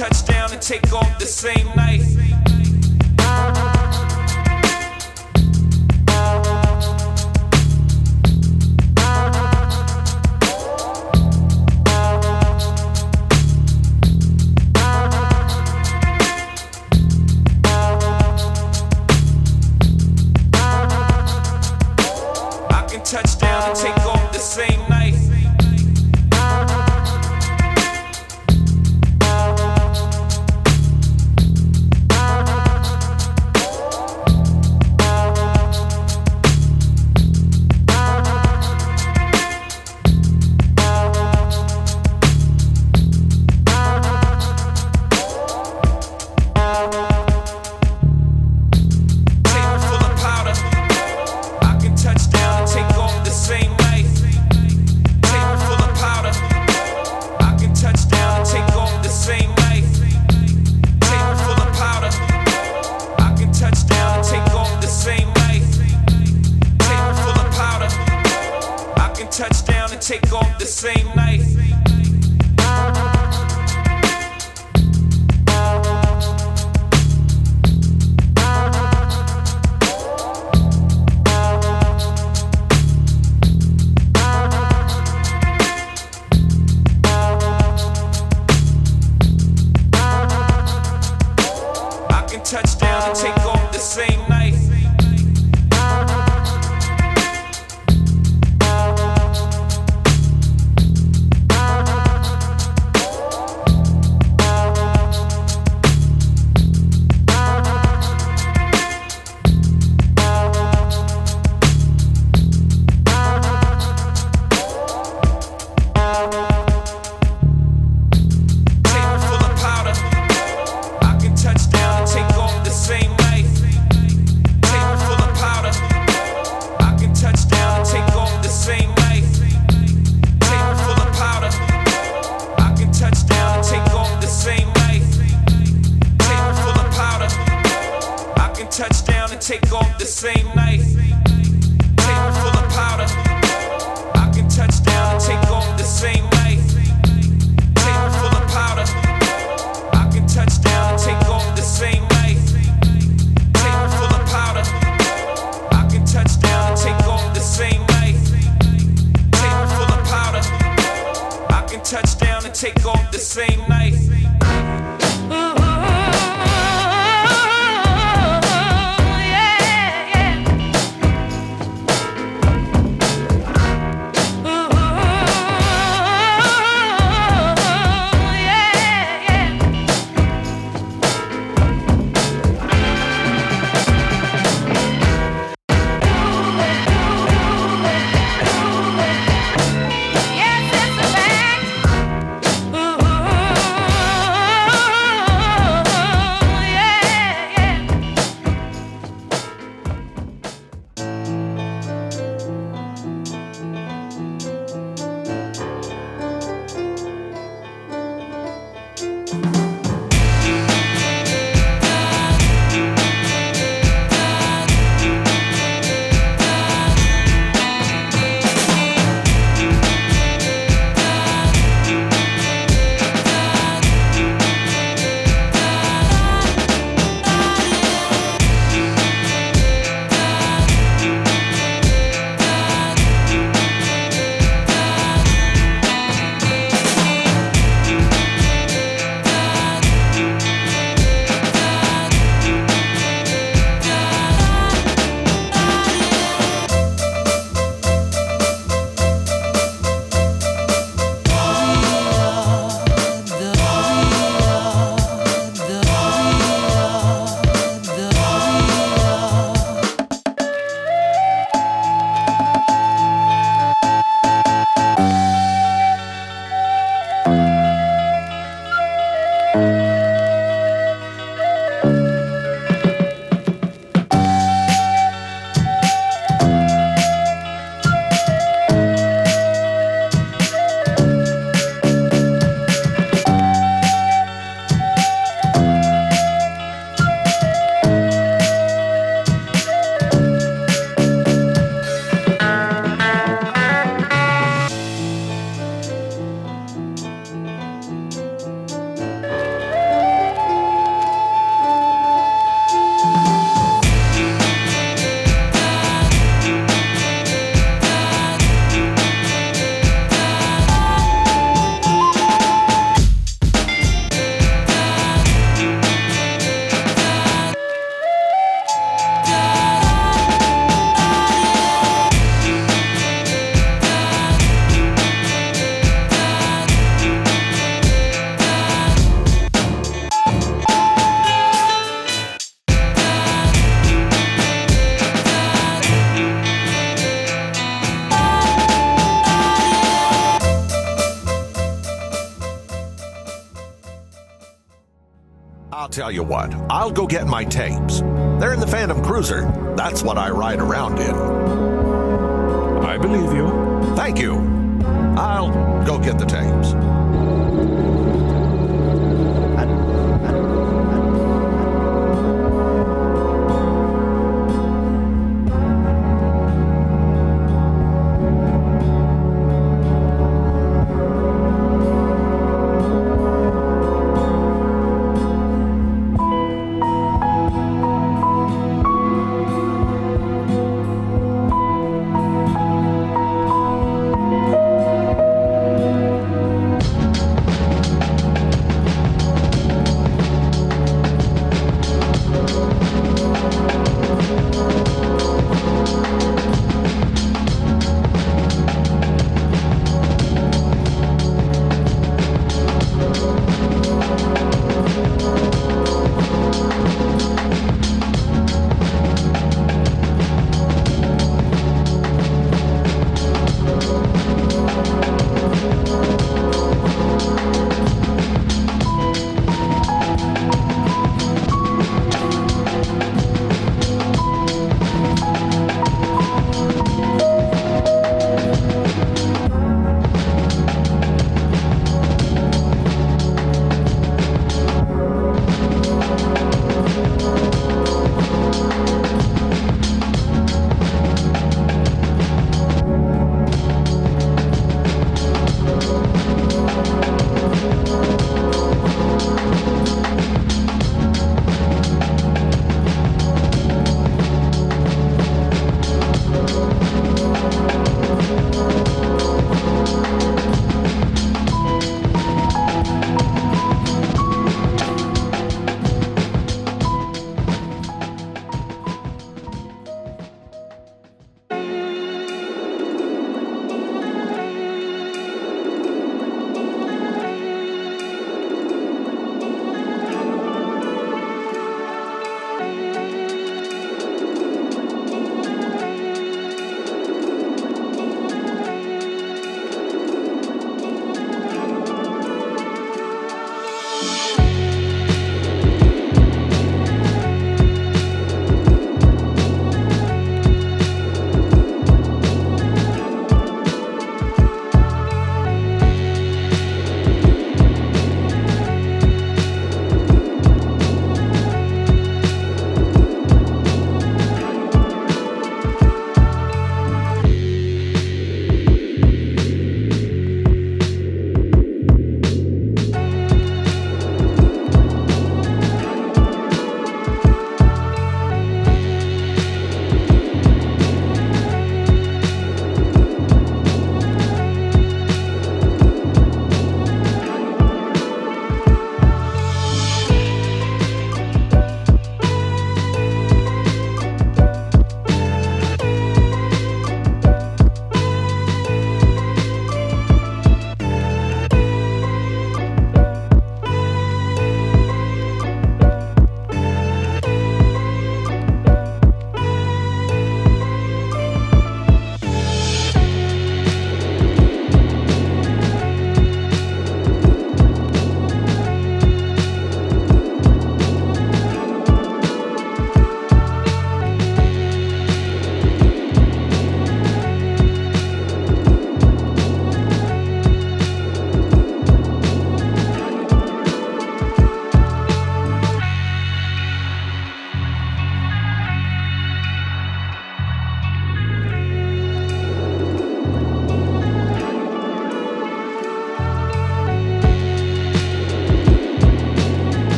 touch down and take off the same night. get my tapes. They're in the Phantom Cruiser. That's what I ride around in. I believe you. Thank you. I'll go get the tape.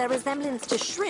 Their resemblance to shrimp.